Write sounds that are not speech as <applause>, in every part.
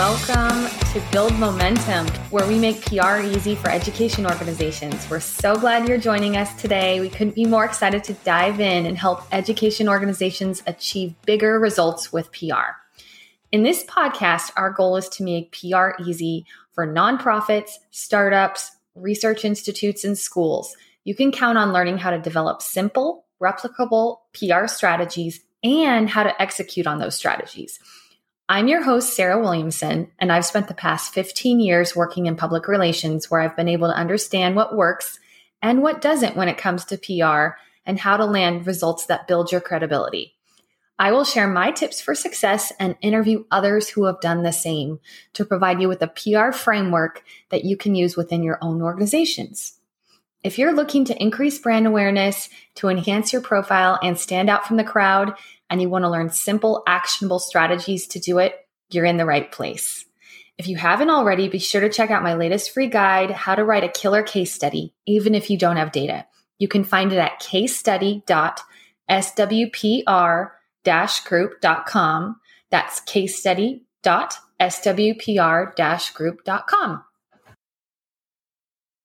Welcome to Build Momentum, where we make PR easy for education organizations. We're so glad you're joining us today. We couldn't be more excited to dive in and help education organizations achieve bigger results with PR. In this podcast, our goal is to make PR easy for nonprofits, startups, research institutes, and schools. You can count on learning how to develop simple, replicable PR strategies and how to execute on those strategies. I'm your host, Sarah Williamson, and I've spent the past 15 years working in public relations where I've been able to understand what works and what doesn't when it comes to PR and how to land results that build your credibility. I will share my tips for success and interview others who have done the same to provide you with a PR framework that you can use within your own organizations. If you're looking to increase brand awareness, to enhance your profile and stand out from the crowd, and you want to learn simple, actionable strategies to do it, you're in the right place. If you haven't already, be sure to check out my latest free guide, How to Write a Killer Case Study, even if you don't have data. You can find it at casestudy.swpr-group.com. That's casestudy.swpr-group.com.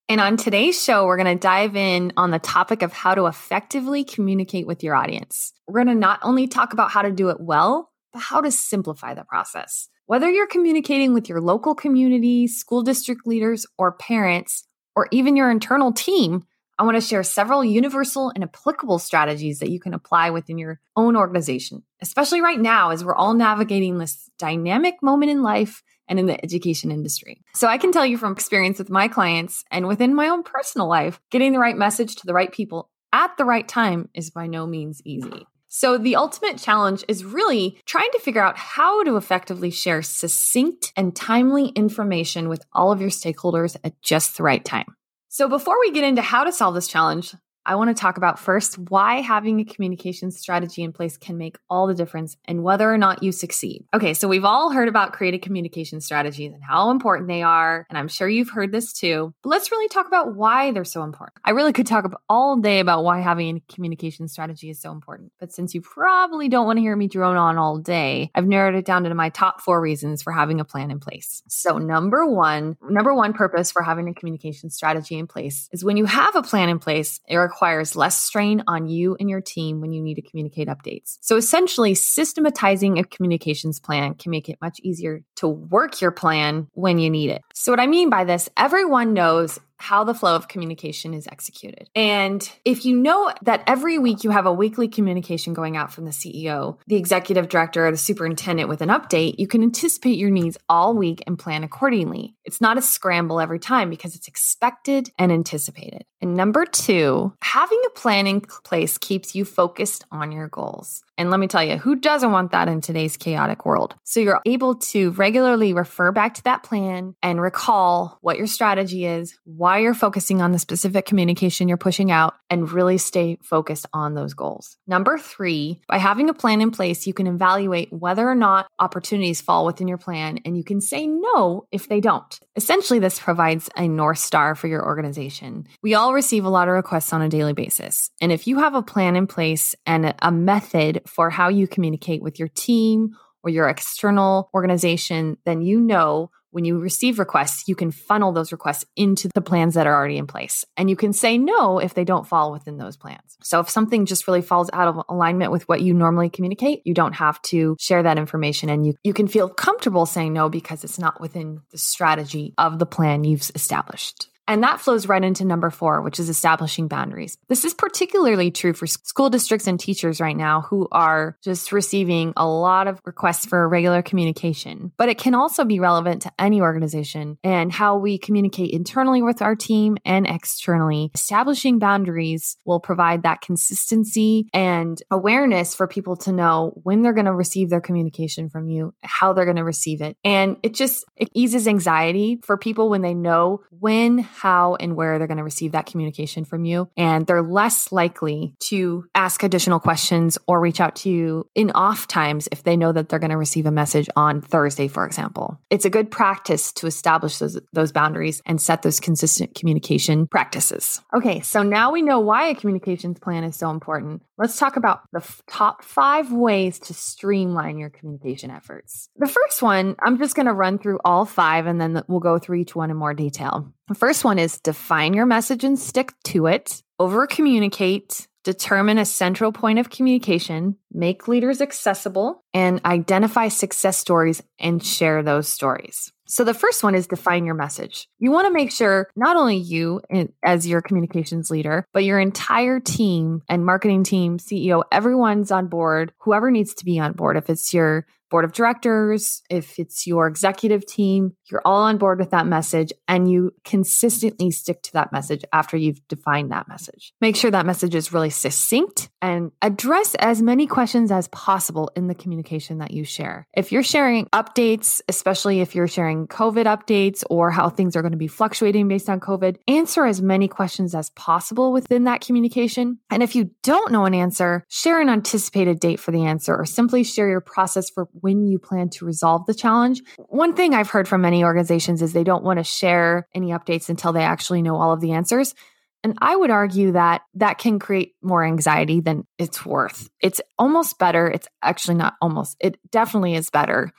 And on today's show, we're going to dive in on the topic of how to effectively communicate with your audience. We're going to not only talk about how to do it well, but how to simplify the process. Whether you're communicating with your local community, school district leaders, or parents, or even your internal team, I want to share several universal and applicable strategies that you can apply within your own organization, especially right now as we're all navigating this dynamic moment in life and in the education industry. So I can tell you from experience with my clients and within my own personal life, getting the right message to the right people at the right time is by no means easy. So, the ultimate challenge is really trying to figure out how to effectively share succinct and timely information with all of your stakeholders at just the right time. So, before we get into how to solve this challenge, I want to talk about first why having a communication strategy in place can make all the difference and whether or not you succeed. Okay, so we've all heard about creative communication strategies and how important they are, and I'm sure you've heard this too. But let's really talk about why they're so important. I really could talk all day about why having a communication strategy is so important, but since you probably don't want to hear me drone on all day, I've narrowed it down to my top 4 reasons for having a plan in place. So, number 1, number 1 purpose for having a communication strategy in place is when you have a plan in place, it requires less strain on you and your team when you need to communicate updates. So essentially, systematizing a communications plan can make it much easier to work your plan when you need it. So, what I mean by this, everyone knows how the flow of communication is executed. And if you know that every week you have a weekly communication going out from the CEO, the executive director, or the superintendent with an update, you can anticipate your needs all week and plan accordingly. It's not a scramble every time because it's expected and anticipated. And number two, having a plan in place keeps you focused on your goals. And let me tell you, who doesn't want that in today's chaotic world? So you're able to regularly refer back to that plan and recall what your strategy is, why you're focusing on the specific communication you're pushing out, and really stay focused on those goals. Number three, by having a plan in place, you can evaluate whether or not opportunities fall within your plan and you can say no if they don't. Essentially, this provides a North Star for your organization. We all receive a lot of requests on a daily basis. And if you have a plan in place and a method for how you communicate with your team or your external organization, then you know when you receive requests, you can funnel those requests into the plans that are already in place. And you can say no if they don't fall within those plans. So if something just really falls out of alignment with what you normally communicate, you don't have to share that information and you, you can feel comfortable saying no because it's not within the strategy of the plan you've established. And that flows right into number four, which is establishing boundaries. This is particularly true for school districts and teachers right now who are just receiving a lot of requests for regular communication. But it can also be relevant to any organization and how we communicate internally with our team and externally. Establishing boundaries will provide that consistency and awareness for people to know when they're going to receive their communication from you, how they're going to receive it. And it just it eases anxiety for people when they know when how and where they're going to receive that communication from you. And they're less likely to ask additional questions or reach out to you in off times if they know that they're going to receive a message on Thursday, for example. It's a good practice to establish those, those boundaries and set those consistent communication practices. Okay, so now we know why a communications plan is so important. Let's talk about the f- top five ways to streamline your communication efforts. The first one, I'm just going to run through all five and then we'll go through each one in more detail. The first one is define your message and stick to it, over communicate, determine a central point of communication, make leaders accessible, and identify success stories and share those stories. So the first one is define your message. You want to make sure not only you as your communications leader, but your entire team and marketing team, CEO, everyone's on board, whoever needs to be on board. If it's your board of directors, if it's your executive team, you're all on board with that message and you consistently stick to that message after you've defined that message. Make sure that message is really succinct and address as many questions as possible in the communication that you share. If you're sharing updates, especially if you're sharing COVID updates or how things are going to be fluctuating based on COVID, answer as many questions as possible within that communication. And if you don't know an answer, share an anticipated date for the answer or simply share your process for when you plan to resolve the challenge. One thing I've heard from many organizations is they don't want to share any updates until they actually know all of the answers. And I would argue that that can create more anxiety than it's worth. It's almost better. It's actually not almost, it definitely is better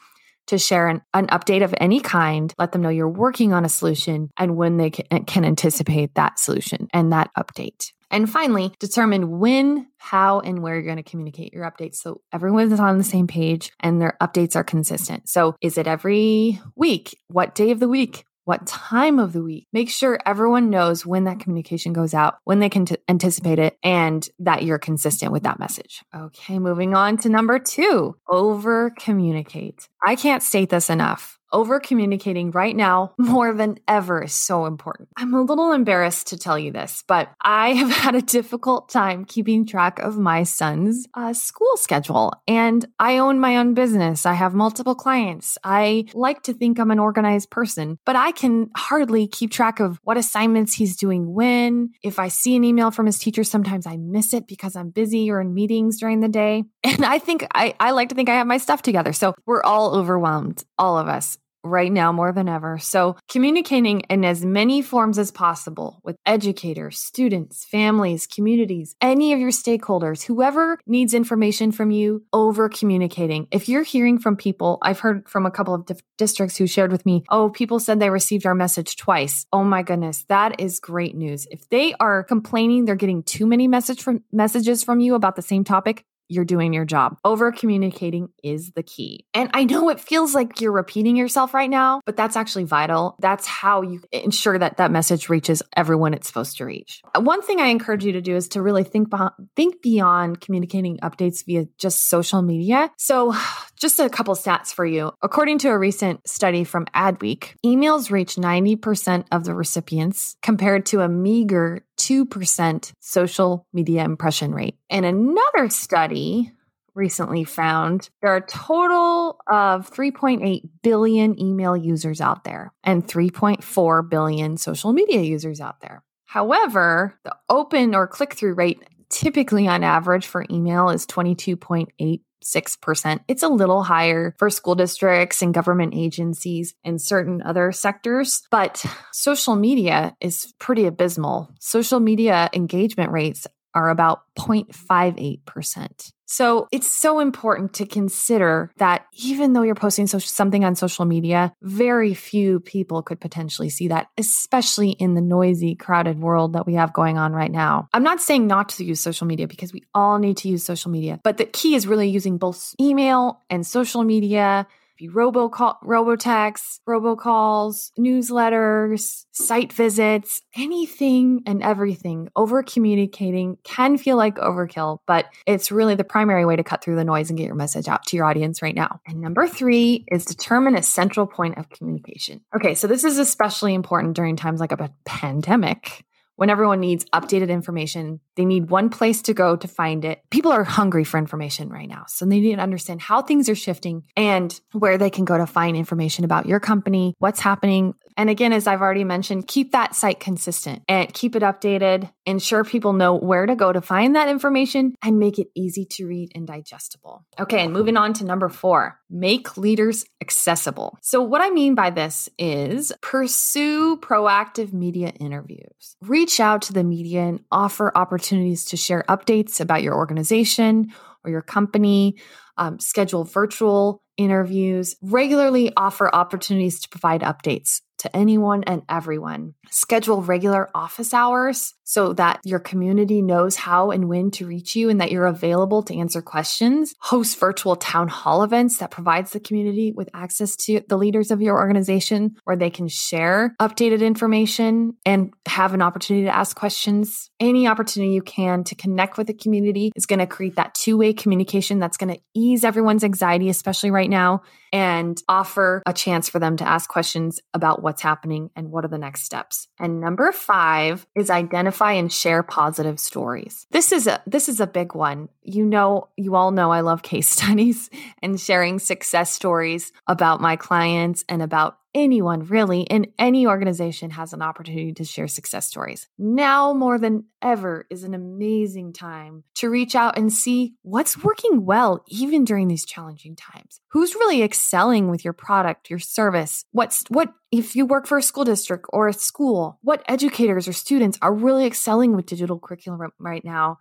to share an, an update of any kind, let them know you're working on a solution and when they can, can anticipate that solution and that update. And finally, determine when, how, and where you're going to communicate your updates so everyone is on the same page and their updates are consistent. So, is it every week? What day of the week? What time of the week? Make sure everyone knows when that communication goes out, when they can t- anticipate it, and that you're consistent with that message. Okay, moving on to number two over communicate. I can't state this enough over communicating right now <laughs> more than ever is so important. I'm a little embarrassed to tell you this, but I have had a difficult time keeping track of my son's uh, school schedule. And I own my own business. I have multiple clients. I like to think I'm an organized person, but I can hardly keep track of what assignments he's doing when. If I see an email from his teacher, sometimes I miss it because I'm busy or in meetings during the day. <laughs> And I think I, I like to think I have my stuff together. So we're all overwhelmed, all of us right now more than ever. So, communicating in as many forms as possible with educators, students, families, communities, any of your stakeholders, whoever needs information from you, over communicating. If you're hearing from people, I've heard from a couple of districts who shared with me, oh, people said they received our message twice. Oh my goodness, that is great news. If they are complaining they're getting too many message from messages from you about the same topic, you're doing your job. Over communicating is the key. And I know it feels like you're repeating yourself right now, but that's actually vital. That's how you ensure that that message reaches everyone it's supposed to reach. One thing I encourage you to do is to really think think beyond communicating updates via just social media. So, <sighs> just a couple stats for you. According to a recent study from Adweek, emails reach 90% of the recipients compared to a meager 2% social media impression rate. And another study recently found there are a total of 3.8 billion email users out there and 3.4 billion social media users out there. However, the open or click through rate typically on average for email is 22.8 6%. It's a little higher for school districts and government agencies and certain other sectors, but social media is pretty abysmal. Social media engagement rates are about 0.58%. So it's so important to consider that even though you're posting so- something on social media, very few people could potentially see that, especially in the noisy, crowded world that we have going on right now. I'm not saying not to use social media because we all need to use social media, but the key is really using both email and social media be robocall, robotext, robocalls, newsletters, site visits, anything and everything. Over communicating can feel like overkill, but it's really the primary way to cut through the noise and get your message out to your audience right now. And number three is determine a central point of communication. Okay, so this is especially important during times like a pandemic when everyone needs updated information, they need one place to go to find it. People are hungry for information right now. So they need to understand how things are shifting and where they can go to find information about your company, what's happening. And again, as I've already mentioned, keep that site consistent and keep it updated. Ensure people know where to go to find that information and make it easy to read and digestible. Okay, and moving on to number four make leaders accessible. So, what I mean by this is pursue proactive media interviews. Reach out to the media and offer opportunities to share updates about your organization or your company. Um, schedule virtual interviews, regularly offer opportunities to provide updates to anyone and everyone. Schedule regular office hours so that your community knows how and when to reach you and that you're available to answer questions. Host virtual town hall events that provides the community with access to the leaders of your organization where they can share updated information and have an opportunity to ask questions. Any opportunity you can to connect with the community is going to create that two-way communication that's going to ease everyone's anxiety especially right now and offer a chance for them to ask questions about what's happening and what are the next steps. And number 5 is identify and share positive stories. This is a this is a big one. You know, you all know I love case <laughs> studies and sharing success stories about my clients and about anyone really in any organization has an opportunity to share success stories. Now more than ever is an amazing time to reach out and see what's working well, even during these challenging times. Who's really excelling with your product, your service? What's what if you work for a school district or a school, what educators or students are really excelling with digital curriculum right now?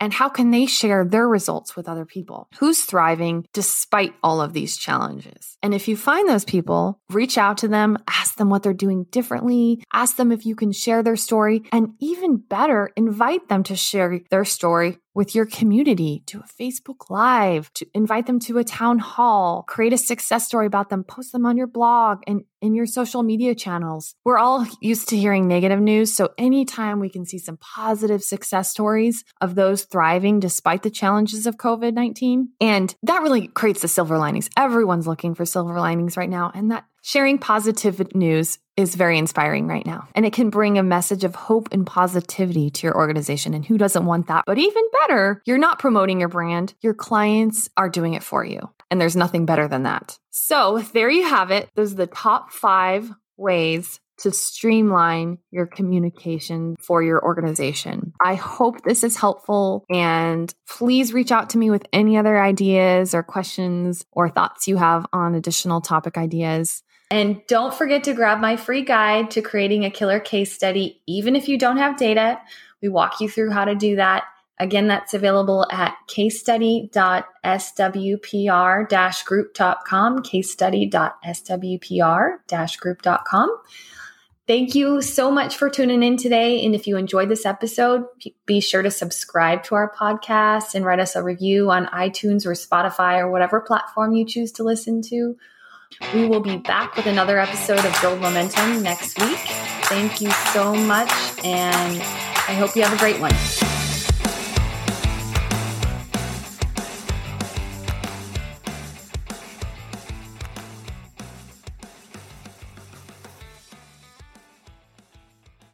And how can they share their results with other people? Who's thriving despite all of these challenges? And if you find those people, reach out to them, ask them what they're doing differently, ask them if you can share their story, and even better, invite them to share their story with your community, to a Facebook Live, to invite them to a town hall, create a success story about them, post them on your blog and in your social media channels. We're all used to hearing negative news. So anytime we can see some positive success stories of those thriving despite the challenges of COVID 19, and that really creates the silver linings. Everyone's looking for silver linings right now. And that sharing positive news is very inspiring right now. And it can bring a message of hope and positivity to your organization. And who doesn't want that? But even better, you're not promoting your brand, your clients are doing it for you. And there's nothing better than that. So there you have it. Those are the top five ways to streamline your communication for your organization. I hope this is helpful and please reach out to me with any other ideas or questions or thoughts you have on additional topic ideas. And don't forget to grab my free guide to creating a killer case study, even if you don't have data. We walk you through how to do that. Again, that's available at casestudy.swpr group.com, casestudy.swpr group.com. Thank you so much for tuning in today. And if you enjoyed this episode, be sure to subscribe to our podcast and write us a review on iTunes or Spotify or whatever platform you choose to listen to. We will be back with another episode of Build Momentum next week. Thank you so much, and I hope you have a great one.